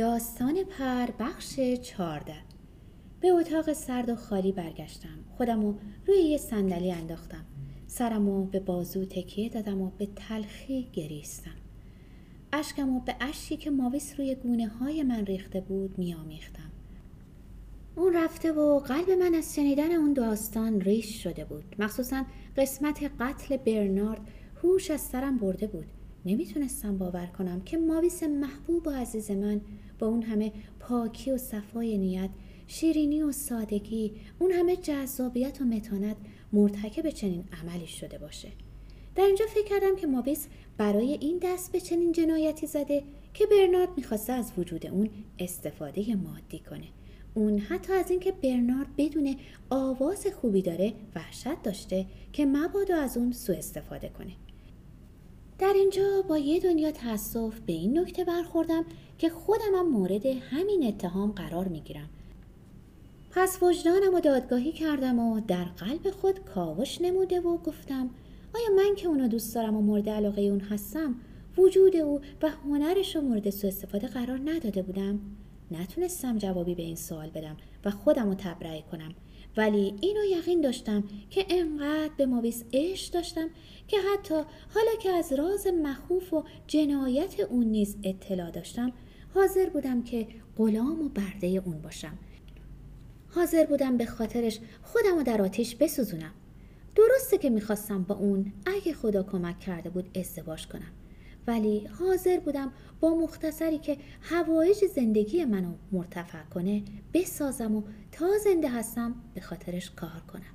داستان پر بخش چارده به اتاق سرد و خالی برگشتم. خودم روی یه صندلی انداختم. سرم به بازو تکیه دادم و به تلخی گریستم. اشکم و به اشکی که ماویس روی گونه های من ریخته بود میامیختم اون رفته و قلب من از شنیدن اون داستان ریش شده بود. مخصوصا قسمت قتل برنارد هوش از سرم برده بود. نمی‌تونستم باور کنم که ماویس محبوب و عزیز من با اون همه پاکی و صفای نیت شیرینی و سادگی اون همه جذابیت و متانت مرتکب چنین عملی شده باشه. در اینجا فکر کردم که ماویس برای این دست به چنین جنایتی زده که برنارد می‌خواسته از وجود اون استفاده مادی کنه. اون حتی از اینکه برنارد بدون آواز خوبی داره وحشت داشته که مبادا از اون سوء استفاده کنه. در اینجا با یه دنیا تاسف به این نکته برخوردم که خودم هم مورد همین اتهام قرار می‌گیرم. پس وجدانم و دادگاهی کردم و در قلب خود کاوش نموده و گفتم آیا من که اونو دوست دارم و مورد علاقه اون هستم وجود او و هنرش رو مورد سوء استفاده قرار نداده بودم؟ نتونستم جوابی به این سوال بدم و خودم رو تبرئه کنم. ولی اینو یقین داشتم که انقدر به ماویس عشق داشتم که حتی حالا که از راز مخوف و جنایت اون نیز اطلاع داشتم حاضر بودم که غلام و برده اون باشم. حاضر بودم به خاطرش خودم رو در آتیش بسوزونم. درسته که می‌خواستم با اون اگه خدا کمک کرده بود ازدواج کنم. ولی حاضر بودم با مختصری که هوایج زندگی منو مرتفع کنه بسازم و تا زنده هستم به خاطرش کار کنم.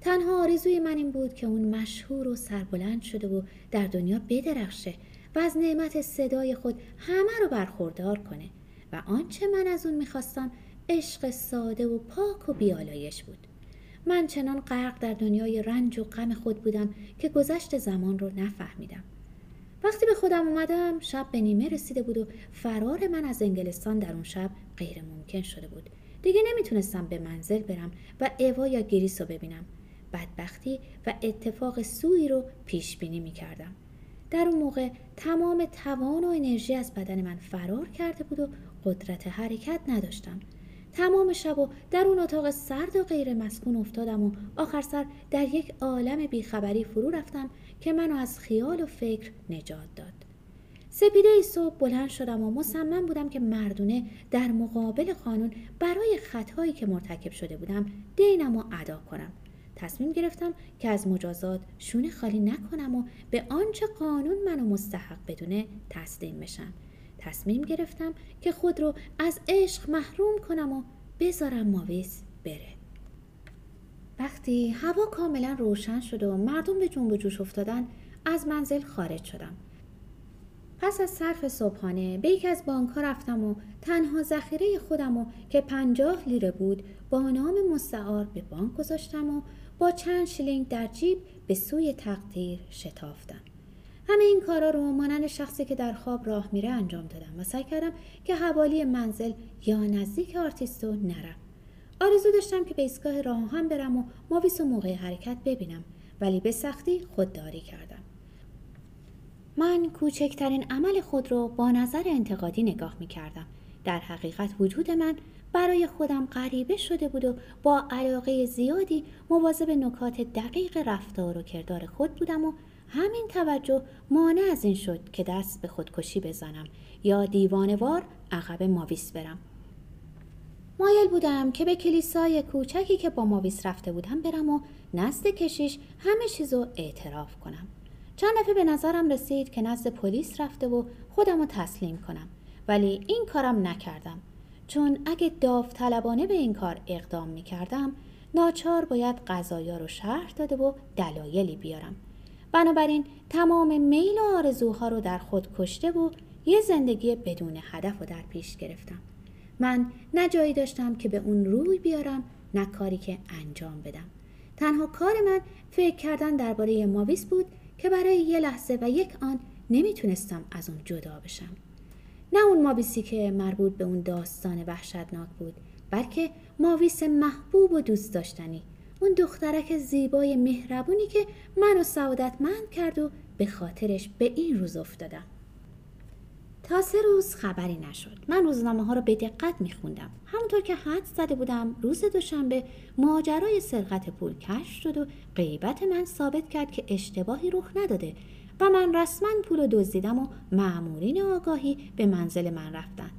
تنها آرزوی من این بود که اون مشهور و سربلند شده و در دنیا بدرخشه و از نعمت صدای خود همه رو برخوردار کنه و آنچه من از اون می‌خواستم عشق ساده و پاک و بیالایش بود. من چنان غرق در دنیای رنج و غم خود بودم که گذشت زمان رو نفهمیدم. وقتی به خودم اومدم شب به نیمه رسیده بود و فرار من از انگلستان در اون شب غیر ممکن شده بود. دیگه نمی‌تونستم به منزل برم و ایوا یا گریس رو ببینم. بدبختی و اتفاق سوی رو پیش بینی می‌کردم. در اون موقع تمام توان و انرژی از بدن من فرار کرده بود و قدرت حرکت نداشتم. تمام شب و در اون اتاق سرد و غیر مسکون افتادم و آخر سر در یک عالم بیخبری فرو رفتم که منو از خیال و فکر نجات داد. سپیده ای صبح بلند شدم و مصمم بودم که مردونه در مقابل قانون برای خطایی که مرتکب شده بودم دینم و ادا کنم. تصمیم گرفتم که از مجازات شونه خالی نکنم و به آنچه قانون منو مستحق بدونه تسلیم بشم. تصمیم گرفتم که خود رو از عشق محروم کنم و بذارم ماویس بره. وقتی هوا کاملا روشن شد و مردم به جنب و جوش افتادن از منزل خارج شدم. پس از صرف صبحانه به یکی از بانک رفتم و تنها ذخیره خودم و که پنجاه لیره بود با نام مستعار به بانک گذاشتم و با چند شیلینگ در جیب به سوی تقدیر شتافتم. همه این کارا رو مانند شخصی که در خواب راه میره انجام دادم و سعی کردم که حوالی منزل یا نزدیک آرتیستو نرم آرزو داشتم که به ایستگاه راه هم برم و ماویس و موقع حرکت ببینم ولی به سختی خودداری کردم من کوچکترین عمل خود رو با نظر انتقادی نگاه می کردم. در حقیقت وجود من برای خودم غریبه شده بود و با علاقه زیادی مواظب نکات دقیق رفتار و کردار خود بودم و همین توجه مانع از این شد که دست به خودکشی بزنم یا دیوانوار عقب ماویس برم. مایل بودم که به کلیسای کوچکی که با ماویس رفته بودم برم و نزد کشیش همه چیزو اعتراف کنم. چند دفعه به نظرم رسید که نزد پلیس رفته و خودم رو تسلیم کنم. ولی این کارم نکردم. چون اگه داوطلبانه به این کار اقدام می کردم ناچار باید قضایا رو شرح داده و دلایلی بیارم. بنابراین تمام میل و آرزوها رو در خود کشته و یه زندگی بدون هدف رو در پیش گرفتم. من نه جایی داشتم که به اون روی بیارم نه کاری که انجام بدم. تنها کار من فکر کردن درباره ماویس بود که برای یه لحظه و یک آن نمی‌تونستم از اون جدا بشم. نه اون ماویسی که مربوط به اون داستان وحشتناک بود بلکه ماویس محبوب و دوست داشتنی. اون دخترک زیبای مهربونی که منو سعادتمند کرد و به خاطرش به این روز افتادم. تا سه روز خبری نشد. من روزنامه ها رو به دقت میخوندم. همونطور که حد زده بودم روز دوشنبه ماجرای سرقت پول کشف شد و غیبت من ثابت کرد که اشتباهی رخ نداده و من رسما پول رو دزدیدم و معمورین آگاهی به منزل من رفتن.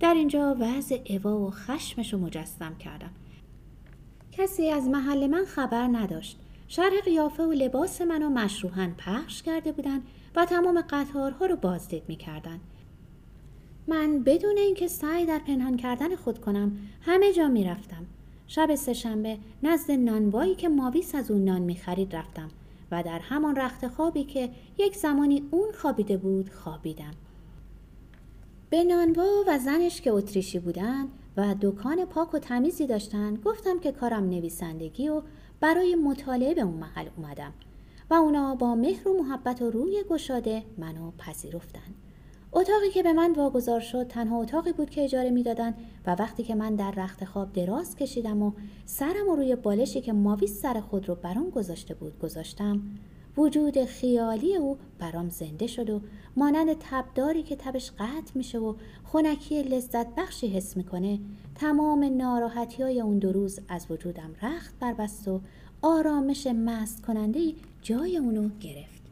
در اینجا وضع اوا و خشمش رو مجسم کردم. کسی از محل من خبر نداشت. شرح قیافه و لباس منو مشروحا پخش کرده بودند و تمام قطارها رو بازدید می‌کردند من بدون اینکه سعی در پنهان کردن خود کنم همه جا می‌رفتم. شب سهشنبه نزد نانوایی که ماویس از اون نان می‌خرید رفتم و در همان رخت خوابی که یک زمانی اون خوابیده بود خوابیدم. به نانوا و زنش که اتریشی بودن و دکان پاک و تمیزی داشتن. گفتم که کارم نویسندگی و برای مطالعه به اون محل اومدم و اونا با مهر و محبت و روی گشاده منو پذیرفتن. اتاقی که به من واگذار شد تنها اتاقی بود که اجاره می‌دادن و وقتی که من در رخت خواب دراز کشیدم و سرم و روی بالشی که ماویس سر خود رو برام گذاشته بود گذاشتم وجود خیالی او برام زنده شد و مانند تبداری که تبش قطع میشه و خونکی لذت بخشی حس می‌کنه تمام ناراحتی های اون دو روز از وجودم رخت بربست و آرامش مست کننده جای اونو گرفت.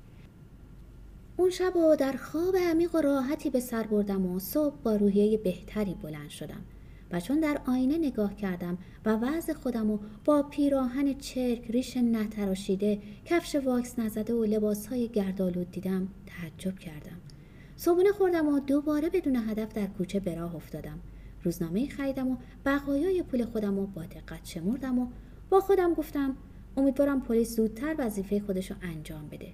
اون شب و در خواب عمیق و راحتی به سر بردم و صبح با روحیه بهتری بلند شدم. و چون در آینه نگاه کردم و وضع خودم و با پیراهن چرک ریش نتراشیده کفش واکس نزده و لباسهای گردالود دیدم تعجب کردم. صبحونه خوردم و دوباره بدون هدف در کوچه به راه افتادم. روزنامه خریدم و بقایای پول خودم و با دقت شمردم و با خودم گفتم امیدوارم پلیس زودتر وظیفه خودش رو انجام بده.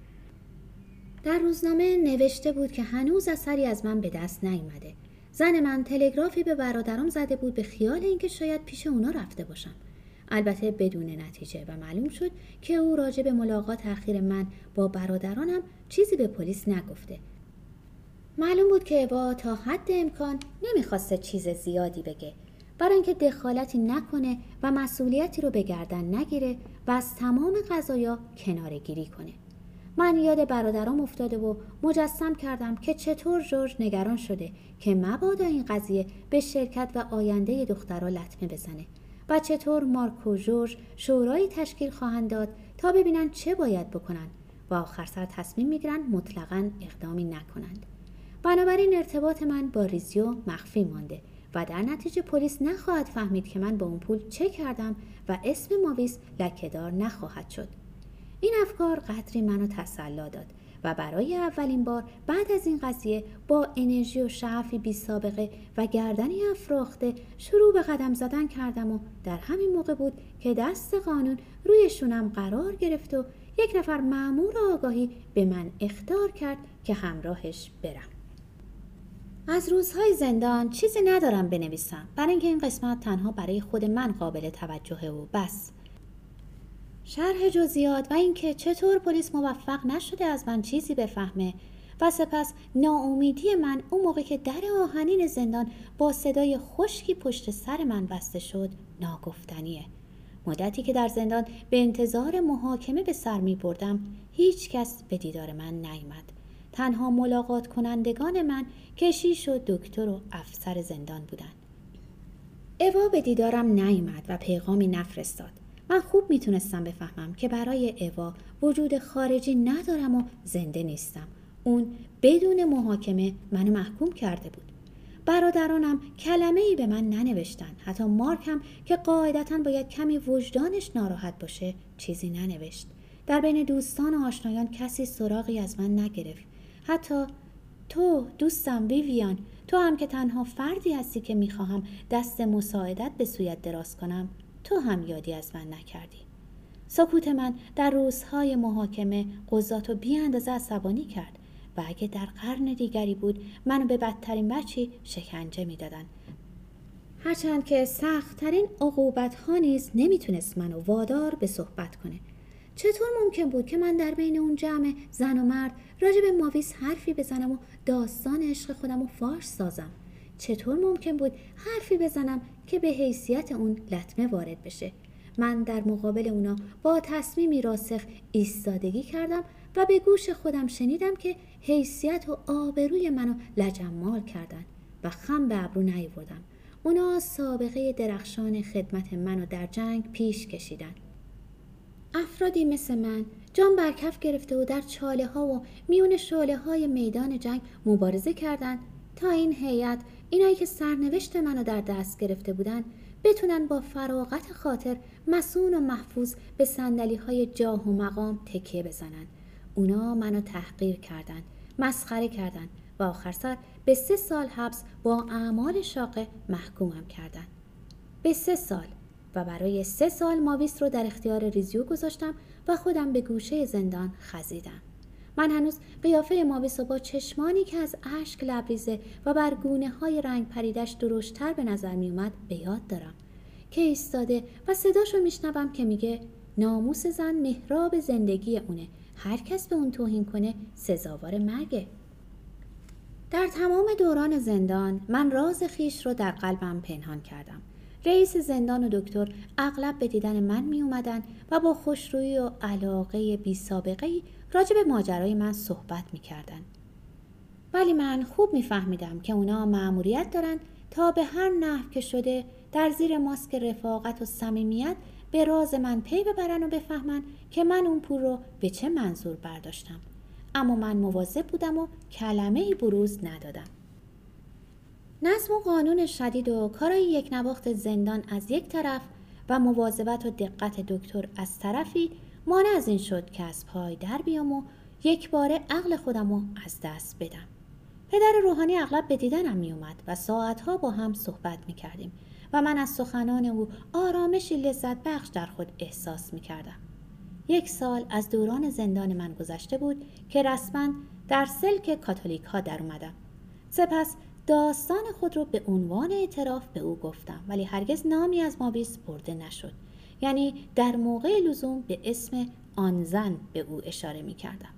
در روزنامه نوشته بود که هنوز اثری از من به دست نیامده زن من تلگرافی به برادرم زده بود به خیال اینکه شاید پیش اونا رفته باشم. البته بدون نتیجه و معلوم شد که او راجع به ملاقات اخیر من با برادرانم چیزی به پلیس نگفته. معلوم بود که با تا حد امکان نمی‌خواسته چیز زیادی بگه. برای اینکه دخالتی نکنه و مسئولیتی رو به گردن نگیره و از تمام قضایا کناره گیری کنه. من یاد برادرام افتاده و مجسم کردم که چطور جورج نگران شده که مبادا این قضیه به شرکت و آینده دخترها لطمه بزنه و چطور مارک و جورج شورایی تشکیل خواهند داد تا ببینن چه باید بکنن و آخر سر تصمیم می‌گیرن مطلقا اقدامی نکنند. بنابراین ارتباط من با ریزیو مخفی مانده و در نتیجه پلیس نخواهد فهمید که من با اون پول چه کردم و اسم ماویس لکهدار نخواهد شد. این افکار قدری منو تسلا داد و برای اولین بار بعد از این قضیه با انرژی و شعفی بی سابقه و گردنی افراخته شروع به قدم زدن کردم و در همین موقع بود که دست قانون روی شونم قرار گرفت و یک نفر معمور آگاهی به من اختار کرد که همراهش برم. از روزهای زندان چیزی ندارم بنویسم. برای اینکه این قسمت تنها برای خود من قابل توجهه و بس. شرح جزئیات و اینکه چطور پلیس موفق نشده از من چیزی بفهمه و سپس ناامیدی من اون موقع که در آهنین زندان با صدای خشکی پشت سر من بسته شد ناگفتنیه. مدتی که در زندان به انتظار محاکمه به سر می بردم هیچ کس به دیدار من نیامد. تنها ملاقات کنندگان من کشیش و دکتر و افسر زندان بودند. اوا به دیدارم نیامد و پیغامی نفرستاد. من خوب می‌تونستم بفهمم که برای اوا وجود خارجی ندارم و زنده نیستم. اون بدون محاکمه منو محکوم کرده بود. برادرانم کلمه ای به من ننوشتن. حتی مارک هم که قاعدتا باید کمی وجدانش ناراحت باشه چیزی ننوشت. در بین دوستان و آشنایان کسی سراغی از من نگرفت. حتی تو دوستم ویویان تو هم که تنها فردی هستی که می‌خواهم دست مساعدت به سویت دراز کنم. تو هم یادی از من نکردی. سکوت من در روزهای محاکمه قضات و بی اندازه عصبانی کرد و اگه در قرن دیگری بود منو به بدترین بچی شکنجه می‌دادن. هرچند که سختترین عقوبت ها نیز نمی‌تونست منو وادار به صحبت کنه. چطور ممکن بود که من در بین اون جمع زن و مرد راجع به ماویس حرفی بزنم و داستان عشق خودم و فارش سازم؟ چطور ممکن بود حرفی بزنم که به حیثیت اون لطمه وارد بشه. من در مقابل اونا با تصمیمی راسخ ایستادگی کردم و به گوش خودم شنیدم که حیثیت و آبروی منو لجمال کردن و خم به ابرو نیوردم اونا سابقه درخشان خدمت منو در جنگ پیش کشیدن. افرادی مثل من جان برکف گرفته و در چاله ها و میون شاله های میدان جنگ مبارزه کردند تا این هیئت اینایی که سرنوشت منو در دست گرفته بودن بتونن با فراغت خاطر مسون و محفوظ به سندلی های جاه و مقام تکیه بزنن. اونا منو تحقیر کردند مسخره کردند و آخر سر به سه سال حبس با اعمال شاقه محکومم کردند به سه سال و برای سه سال ماویس رو در اختیار ریزیو گذاشتم و خودم به گوشه زندان خزیدم. من هنوز قیافه ماویس و با چشمانی که از اشک لبریزه و بر گونه های رنگ پریدش درشتر به نظر می اومد به یاد دارم. که ایستاده و صداشو میشنوم که میگه ناموس زن محراب زندگی اونه. هر کس به اون توهین کنه سزاوار مرگه. در تمام دوران زندان من راز خیش رو در قلبم پنهان کردم. رئیس زندان و دکتر اغلب به دیدن من می اومدن و با خوشرویی و علاقه بی سابقه راجع به ماجرای من صحبت می کردن. ولی من خوب میفهمیدم که اونا معموریت دارن تا به هر نحو که شده در زیر ماسک رفاقت و صمیمیت به راز من پی ببرن و بفهمن که من اون پول رو به چه منظور برداشتم اما من مواظب بودم و کلمه ای بروز ندادم نظم و قانون شدید و کارای یک نواخت زندان از یک طرف و مواظبت و دقت دکتر از طرفی مانع از این شد که از پای در بیام و یک باره عقل خودم رو از دست بدم پدر روحانی اغلب به دیدنم می اومد و ساعتها با هم صحبت می کردیم و من از سخنان او آرامشی لذت بخش در خود احساس می کردم. یک سال از دوران زندان من گذشته بود که رسما در سلک کاتولیک ها در اومدم. سپس داستان خود رو به عنوان اعتراف به او گفتم ولی هرگز نامی از مابیس برده نشد یعنی در موقع لزوم به اسم آن زن به او اشاره می کردم.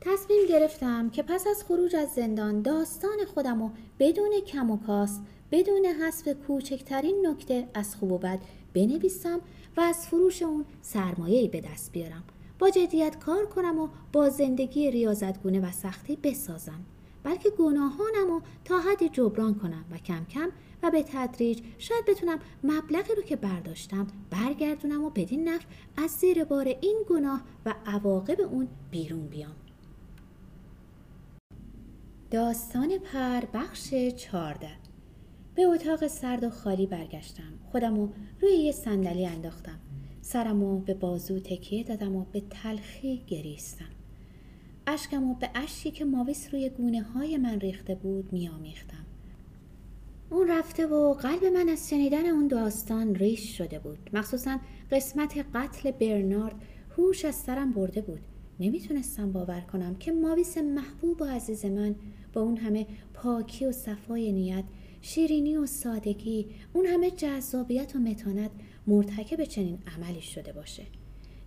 تصمیم گرفتم که پس از خروج از زندان داستان خودم رو بدون کم و کاس بدون حذف کوچکترین نکته از خوب و بد بنویسم و از فروش اون سرمایه‌ای به دست بیارم با جدیت کار کنم و با زندگی ریاضتگونه و سختی بسازم بلکه گناهانم رو تا حدی جبران کنم و کم کم و به تدریج شاید بتونم مبلغی رو که برداشتم برگردونم و بدین نفع از زیر بار این گناه و عواقب اون بیرون بیام. داستان پر بخش چارده به اتاق سرد و خالی برگشتم. خودم رو روی یه صندلی انداختم. سرم رو به بازو تکیه دادم و به تلخی گریستم. اشکم و به اشکی که ماویس روی گونه های من ریخته بود میامیختم اون رفته و قلب من از شنیدن اون داستان ریش شده بود. مخصوصا قسمت قتل برنارد هوش از سرم برده بود. نمی‌تونستم باور کنم که ماویس محبوب و عزیز من با اون همه پاکی و صفای نیت شیرینی و سادگی اون همه جذابیت و متانت مرتکب چنین عملی شده باشه.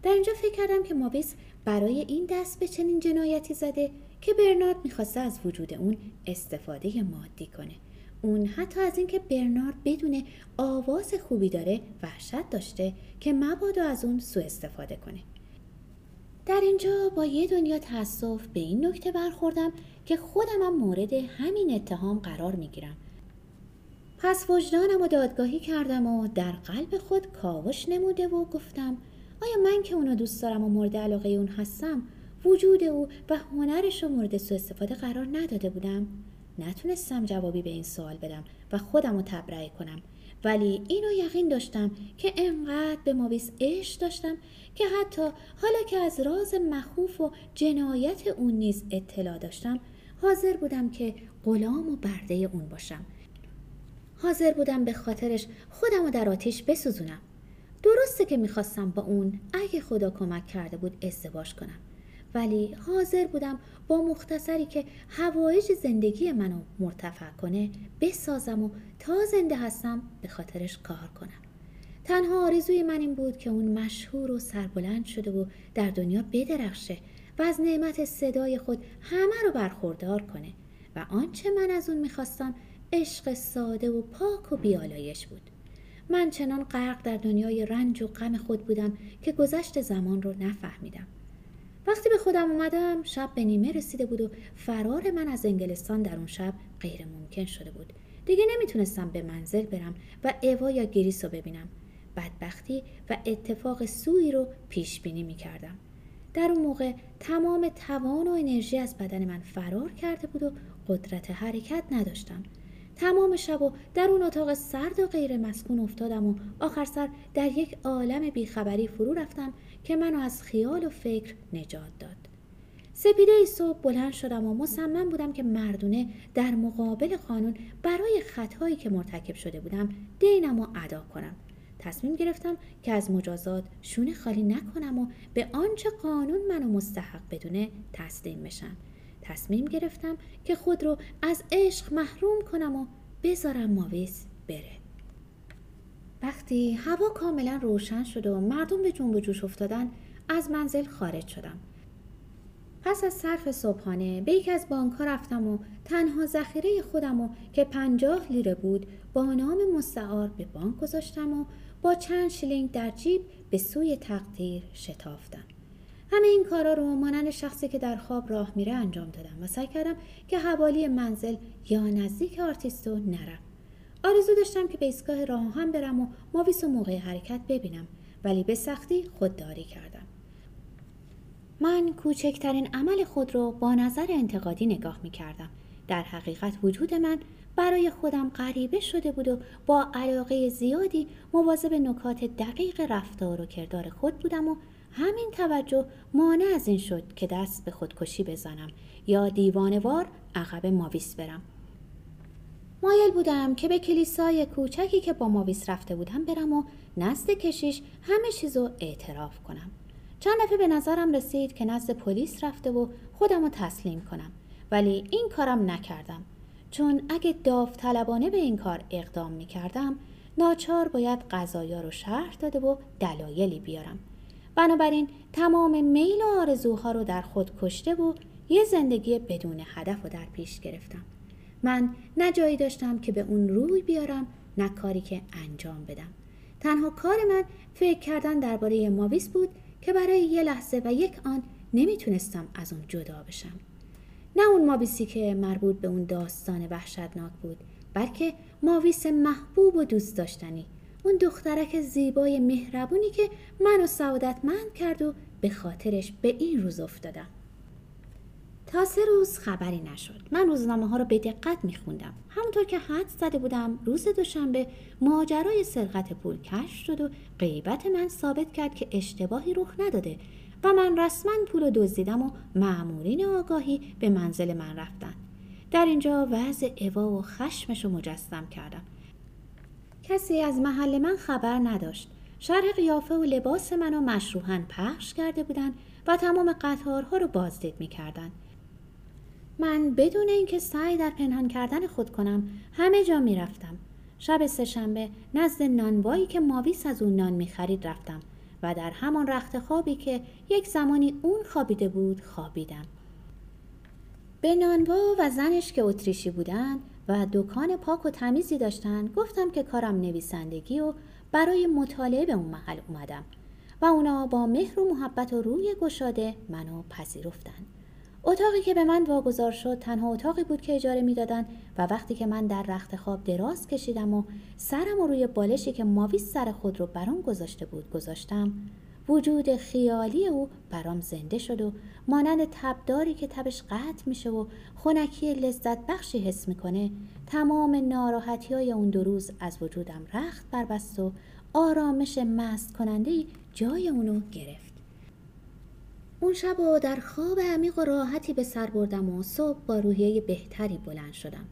در اینجا فکر کردم که ماویس برای این دست به چنین جنایتی زده که برنارد می‌خواسته از وجود اون استفاده مادی کنه. اون حتی از اینکه برنارد بدون آواز خوبی داره وحشت داشته که مبادا از اون سوء استفاده کنه. در اینجا با یه دنیا تاسف به این نکته برخوردم که خودم هم مورد همین اتهام قرار می‌گیرم. پس وجدانم و دادگاهی کردم و در قلب خود کاوش نموده و گفتم آیا من که اونو دوست دارم و مورد علاقه اون هستم وجود او و هنرش رو مورد سوء استفاده قرار نداده بودم؟ نتونستم جوابی به این سوال بدم و خودم رو تبرئه کنم. ولی اینو یقین داشتم که انقدر به ماویس عشق داشتم که حتی حالا که از راز مخوف و جنایت اون نیز اطلاع داشتم حاضر بودم که غلام و برده اون باشم. حاضر بودم به خاطرش خودم رو در آتیش بسوزونم. درسته که می‌خواستم با اون اگه خدا کمک کرده بود ازدواج کنم. ولی حاضر بودم با مختصری که هوایج زندگی منو مرتفع کنه بسازم و تا زنده هستم به خاطرش کار کنم. تنها آرزوی من این بود که اون مشهور و سربلند شده و در دنیا بدرخشه و از نعمت صدای خود همه رو برخوردار کنه و آنچه من از اون می‌خواستم عشق ساده و پاک و بیالایش بود. من چنان غرق در دنیای رنج و غم خود بودم که گذشت زمان رو نفهمیدم. وقتی به خودم اومدم شب به نیمه رسیده بود و فرار من از انگلستان در اون شب غیر ممکن شده بود. دیگه نمی‌تونستم به منزل برم و ایوا یا گریس رو ببینم. بدبختی و اتفاق سوی رو پیش بینی می‌کردم. در اون موقع تمام توان و انرژی از بدن من فرار کرده بود و قدرت حرکت نداشتم. تمام شب و در اون اتاق سرد و غیر مسکون افتادم و آخر سر در یک عالم بیخبری فرو رفتم که منو از خیال و فکر نجات داد. سپیده ای صبح بلند شدم و مصمم بودم که مردونه در مقابل قانون برای خطایی که مرتکب شده بودم دینم و ادا کنم. تصمیم گرفتم که از مجازات شونه خالی نکنم و به آنچه قانون منو مستحق بدونه تسلیم بشم. تصمیم گرفتم که خود رو از عشق محروم کنم و بذارم ماویس بره. وقتی هوا کاملا روشن شد و مردم به جنب جوش افتادن از منزل خارج شدم. پس از صرف صبحانه به یکی از بانک رفتم و تنها ذخیره خودم و که پنجاه لیره بود با نام مستعار به بانک گذاشتم و با چند شلینگ در جیب به سوی تقدیر شتافتم. همه این کارا رو مانند شخصی که در خواب راه میره انجام دادم و سعی کردم که حوالی منزل یا نزدیک آرتیستو نرم. آرزو داشتم که به ایستگاه راه هم برم و ماویس و موقع حرکت ببینم ولی به سختی خودداری کردم من کوچکترین عمل خود رو با نظر انتقادی نگاه می کردم. در حقیقت وجود من برای خودم غریبه شده بود و با علاقه زیادی مواظب نکات دقیق رفتار و کردار خود بودم و همین توجه مانع از این شد که دست به خودکشی بزنم یا دیوانوار عقب ماویس برم مایل بودم که به کلیسای کوچکی که با ماویس رفته بودم برم و نزد کشیش همه چیزو اعتراف کنم. چند دفعه به نظرم رسید که نزد پلیس رفته و خودم رو تسلیم کنم ولی این کارم نکردم. چون اگه داوطلبانه به این کار اقدام می کردم ناچار باید قضایا رو شرح داده و دلایلی بیارم. بنابراین تمام میل و آرزوها رو در خود کشته و یه زندگی بدون هدف رو در پیش گرفتم. من نه جایی داشتم که به اون روی بیارم نه کاری که انجام بدم. تنها کار من فکر کردن درباره ماویس بود که برای یه لحظه و یک آن نمی‌تونستم از اون جدا بشم. نه اون ماویسی که مربوط به اون داستان وحشتناک بود بلکه ماویس محبوب و دوست داشتنی. اون دخترک زیبای مهربونی که منو سعادتمند کرد و به خاطرش به این روز افتادم. تا سه روز خبری نشد. من روزنامه ها رو به دقت میخوندم. همونطور که حد زده بودم روز دوشنبه ماجرای سرقت پول کش شد و غیبت من ثابت کرد که اشتباهی رخ نداده و من رسما پول رو دزدیدم و معمورین آگاهی به منزل من رفتن. در اینجا وضع اوا و خشمش رو مجسم کردم. کسی از محل من خبر نداشت. شرح قیافه و لباس منو مشروحا پخش کرده بودن و تمام قطارها رو بازدید می‌کردن. من بدون اینکه سعی در پنهان کردن خود کنم همه جا می‌رفتم. شب سهشنبه نزد نانوایی که ماویس از اون نان می‌خرید رفتم و در همان رخت خوابی که یک زمانی اون خوابیده بود خوابیدم. به نانوا و زنش که اتریشی بودند و دکان پاک و تمیزی داشتن گفتم که کارم نویسندگی و برای مطالعه به اون محل اومدم و اونا با مهر و محبت و روی گشاده منو پذیرفتن. اتاقی که به من واگذار شد تنها اتاقی بود که اجاره می‌دادند و وقتی که من در رخت خواب دراز کشیدم و سرم و روی بالشی که ماویس سر خود رو برام گذاشته بود گذاشتم وجود خیالی او برام زنده شد و مانند تبداری که تبش قطع میشه و خونکی لذت بخشی حس می‌کنه تمام ناراحتی های اون دو روز از وجودم رخت بربست و آرامش مست کننده جای اونو گرفت. اون شب و در خواب عمیق و راحتی به سر بردم و صبح با روحیه بهتری بلند شدم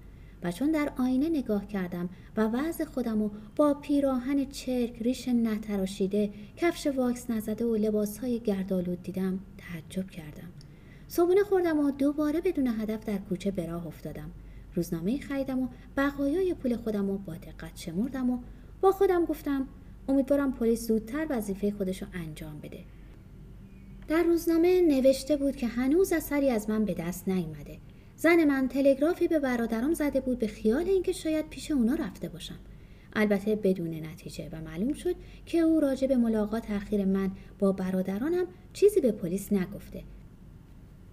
و چون در آینه نگاه کردم و وضع خودم و با پیراهن چرک ریش نتراشیده کفش واکس نزده و لباسهای گردالود دیدم تعجب کردم. صبونه خوردم و دوباره بدون هدف در کوچه به راه افتادم. روزنامه خریدم و بقایای پول خودم و با دقت شمردم و با خودم گفتم امیدوارم پلیس زودتر وظیفه خودش انجام بده. در روزنامه نوشته بود که هنوز اثری از من به دست نیامده زن من تلگرافی به برادرم زده بود به خیال اینکه شاید پیش اونا رفته باشم. البته بدون نتیجه و معلوم شد که او راجع به ملاقات اخیر من با برادرانم چیزی به پلیس نگفته.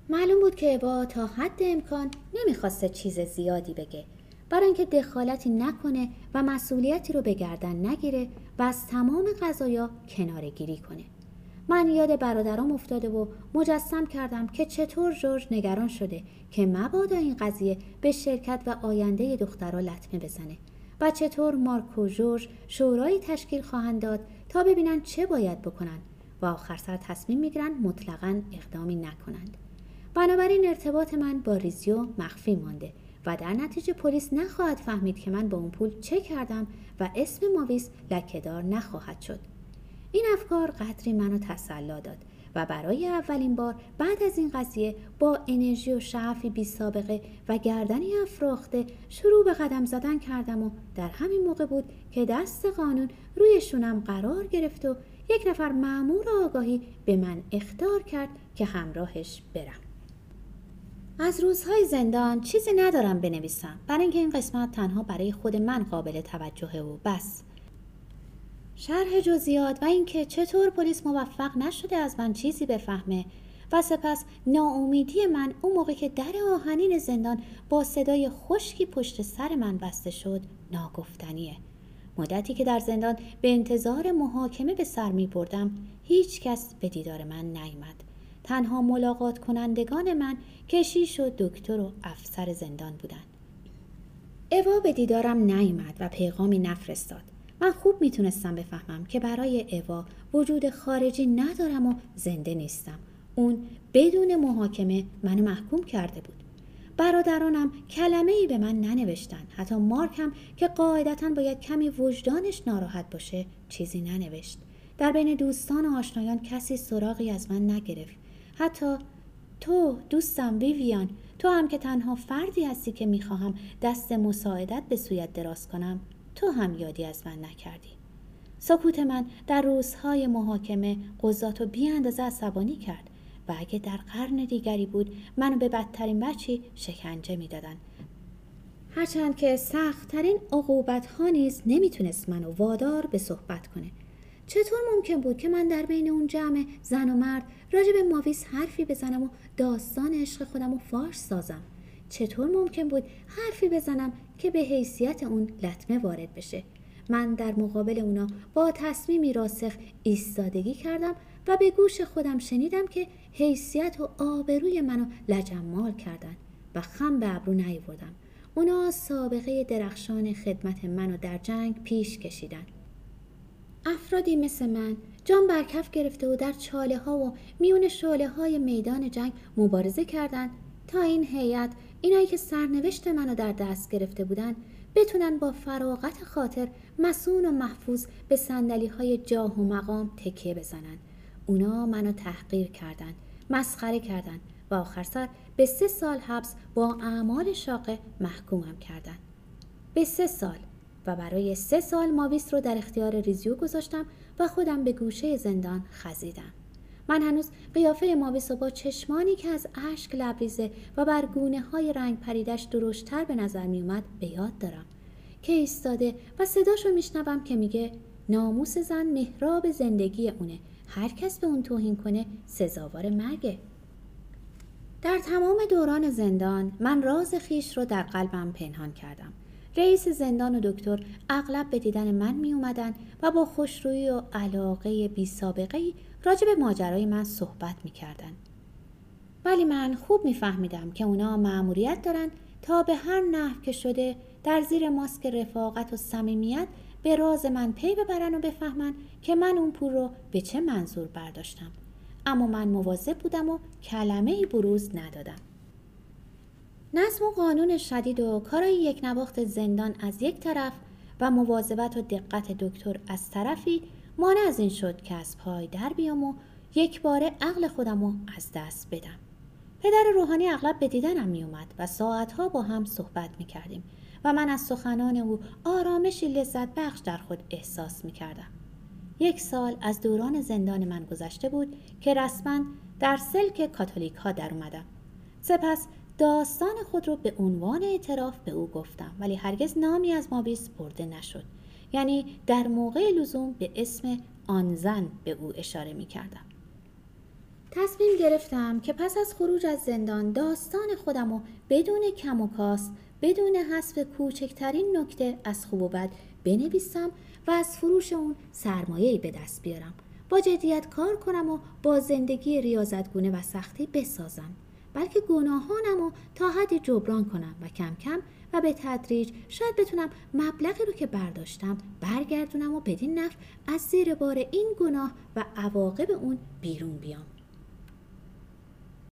معلوم بود که با تا حد امکان نمی‌خواسته چیز زیادی بگه. برای اینکه دخالتی نکنه و مسئولیتی رو به گردن نگیره و از تمام قضایا کناره گیری کنه. من یاد برادرام افتاده و مجسم کردم که چطور جورج نگران شده که مبادا این قضیه به شرکت و آینده دخترها لطمه بزنه و چطور مارک و جورج شورایی تشکیل خواهند داد تا ببینن چه باید بکنن و آخر سر تصمیم می‌گیرن مطلقا اقدامی نکنند. بنابراین ارتباط من با ریزیو مخفی مانده و در نتیجه پلیس نخواهد فهمید که من با اون پول چه کردم و اسم ماویس لکهدار نخواهد شد. این افکار قدری منو تسلا داد و برای اولین بار بعد از این قضیه با انرژی و شعفی بی سابقه و گردنی افراخته شروع به قدم زدن کردم و در همین موقع بود که دست قانون روی شونم قرار گرفت و یک نفر معمور آگاهی به من اختار کرد که همراهش برم. از روزهای زندان چیزی ندارم بنویسم. برای اینکه این قسمت تنها برای خود من قابل توجهه و بس. شرح جزئیات و اینکه چطور پلیس موفق نشده از من چیزی بفهمه و سپس ناامیدی من اون موقع که در آهنین زندان با صدای خشکی پشت سر من بسته شد ناگفتنیه مدتی که در زندان به انتظار محاکمه به سر می بردم هیچ کس به دیدار من نیامد تنها ملاقات کنندگان من کشیش و دکتر و افسر زندان بودند. اوا به دیدارم نیامد و پیغامی نفرستاد. من خوب می‌تونستم بفهمم که برای اوا وجود خارجی ندارم و زنده نیستم. اون بدون محاکمه منو محکوم کرده بود. برادرانم کلمه ای به من ننوشتن. حتی مارک هم که قاعدتا باید کمی وجدانش ناراحت باشه چیزی ننوشت. در بین دوستان و آشنایان کسی سراغی از من نگرفت. حتی تو دوستم ویویان تو هم که تنها فردی هستی که می‌خواهم دست مساعدت به سویت دراز کنم تو هم یادی از من نکردی. سکوت من در روزهای محاکمه قضات و بی اندازه عصبانی کرد و اگه در قرن دیگری بود منو به بدترین بچی شکنجه می‌دادن. هرچند که سختترین عقوبت ها نیز نمی‌تونست منو وادار به صحبت کنه. چطور ممکن بود که من در بین اون جمع زن و مرد راجع به ماویس حرفی بزنم و داستان عشق خودم رو فارش سازم؟ چطور ممکن بود حرفی بزنم که به حیثیت اون لطمه وارد بشه. من در مقابل اونا با تصمیمی راسخ ایستادگی کردم و به گوش خودم شنیدم که حیثیت و آبروی منو لجمال کردن و خم به ابرو نیوردم. اونا سابقه درخشان خدمت منو در جنگ پیش کشیدن. افرادی مثل من جان برکف گرفته و در چاله ها و میون شاله های میدان جنگ مبارزه کردند تا این هیئت اینایی که سرنوشت منو در دست گرفته بودن بتونن با فراغت خاطر مسون و محفوظ به سندلی های جاه و مقام تکیه بزنن اونا منو تحقیر کردند مسخره کردند و آخر سر به سه سال حبس با اعمال شاقه محکومم کردند به سه سال و برای سه سال ماویس رو در اختیار ریزیو گذاشتم و خودم به گوشه زندان خزیدم. من هنوز قیافه رو با چشمانی که از اشک لبریزه و بر گونه های رنگ پریدش درشتر به نظر می اومد به یاد دارم. که ایستاده و صداشو میشنوم که میگه ناموس زن محراب زندگی اونه. هر کس به اون توهین کنه سزاوار مرگه. در تمام دوران زندان من راز خیش رو در قلبم پنهان کردم. رئیس زندان و دکتر اغلب به دیدن من می اومدن و با خوشرویی و علاقه بی سابقه ای راجع به ماجرای من صحبت می کردن. ولی من خوب می فهمیدم که اونا معموریت دارن تا به هر نحو که شده در زیر ماسک رفاقت و صمیمیت به راز من پی ببرن و بفهمن که من اون پول رو به چه منظور برداشتم. اما من مواظب بودم و کلمه بروز ندادم. نظم و قانون شدید و کارای یک نواخت زندان از یک طرف و مواظبت و دقت دکتر از طرفی مانع از این شد که از پای در بیام و یک باره عقل خودم رو از دست بدم. پدر روحانی اغلب به دیدنم می اومد و ساعتها با هم صحبت می کردیم و من از سخنان او آرامشی لذت بخش در خود احساس می کردم. یک سال از دوران زندان من گذشته بود که رسما در سلک کاتولیک ها در اومدم. سپس داستان خود رو به عنوان اعتراف به او گفتم ولی هرگز نامی از مابیس برده نشد. یعنی در موقع لزوم به اسم آن زن به او اشاره می کردم. تصمیم گرفتم که پس از خروج از زندان داستان خودم و بدون کم و کاست بدون حذف کوچکترین نکته از خوب و بد بنویسم و از فروش اون سرمایه‌ای به دست بیارم. با جدیت کار کنم و با زندگی ریاضتگونه و سختی بسازم. بلکه گناهانم رو تا حدی جبران کنم و کم کم و به تدریج شاید بتونم مبلغی رو که برداشتم برگردونم و بدین نفع از زیر بار این گناه و عواقب اون بیرون بیام.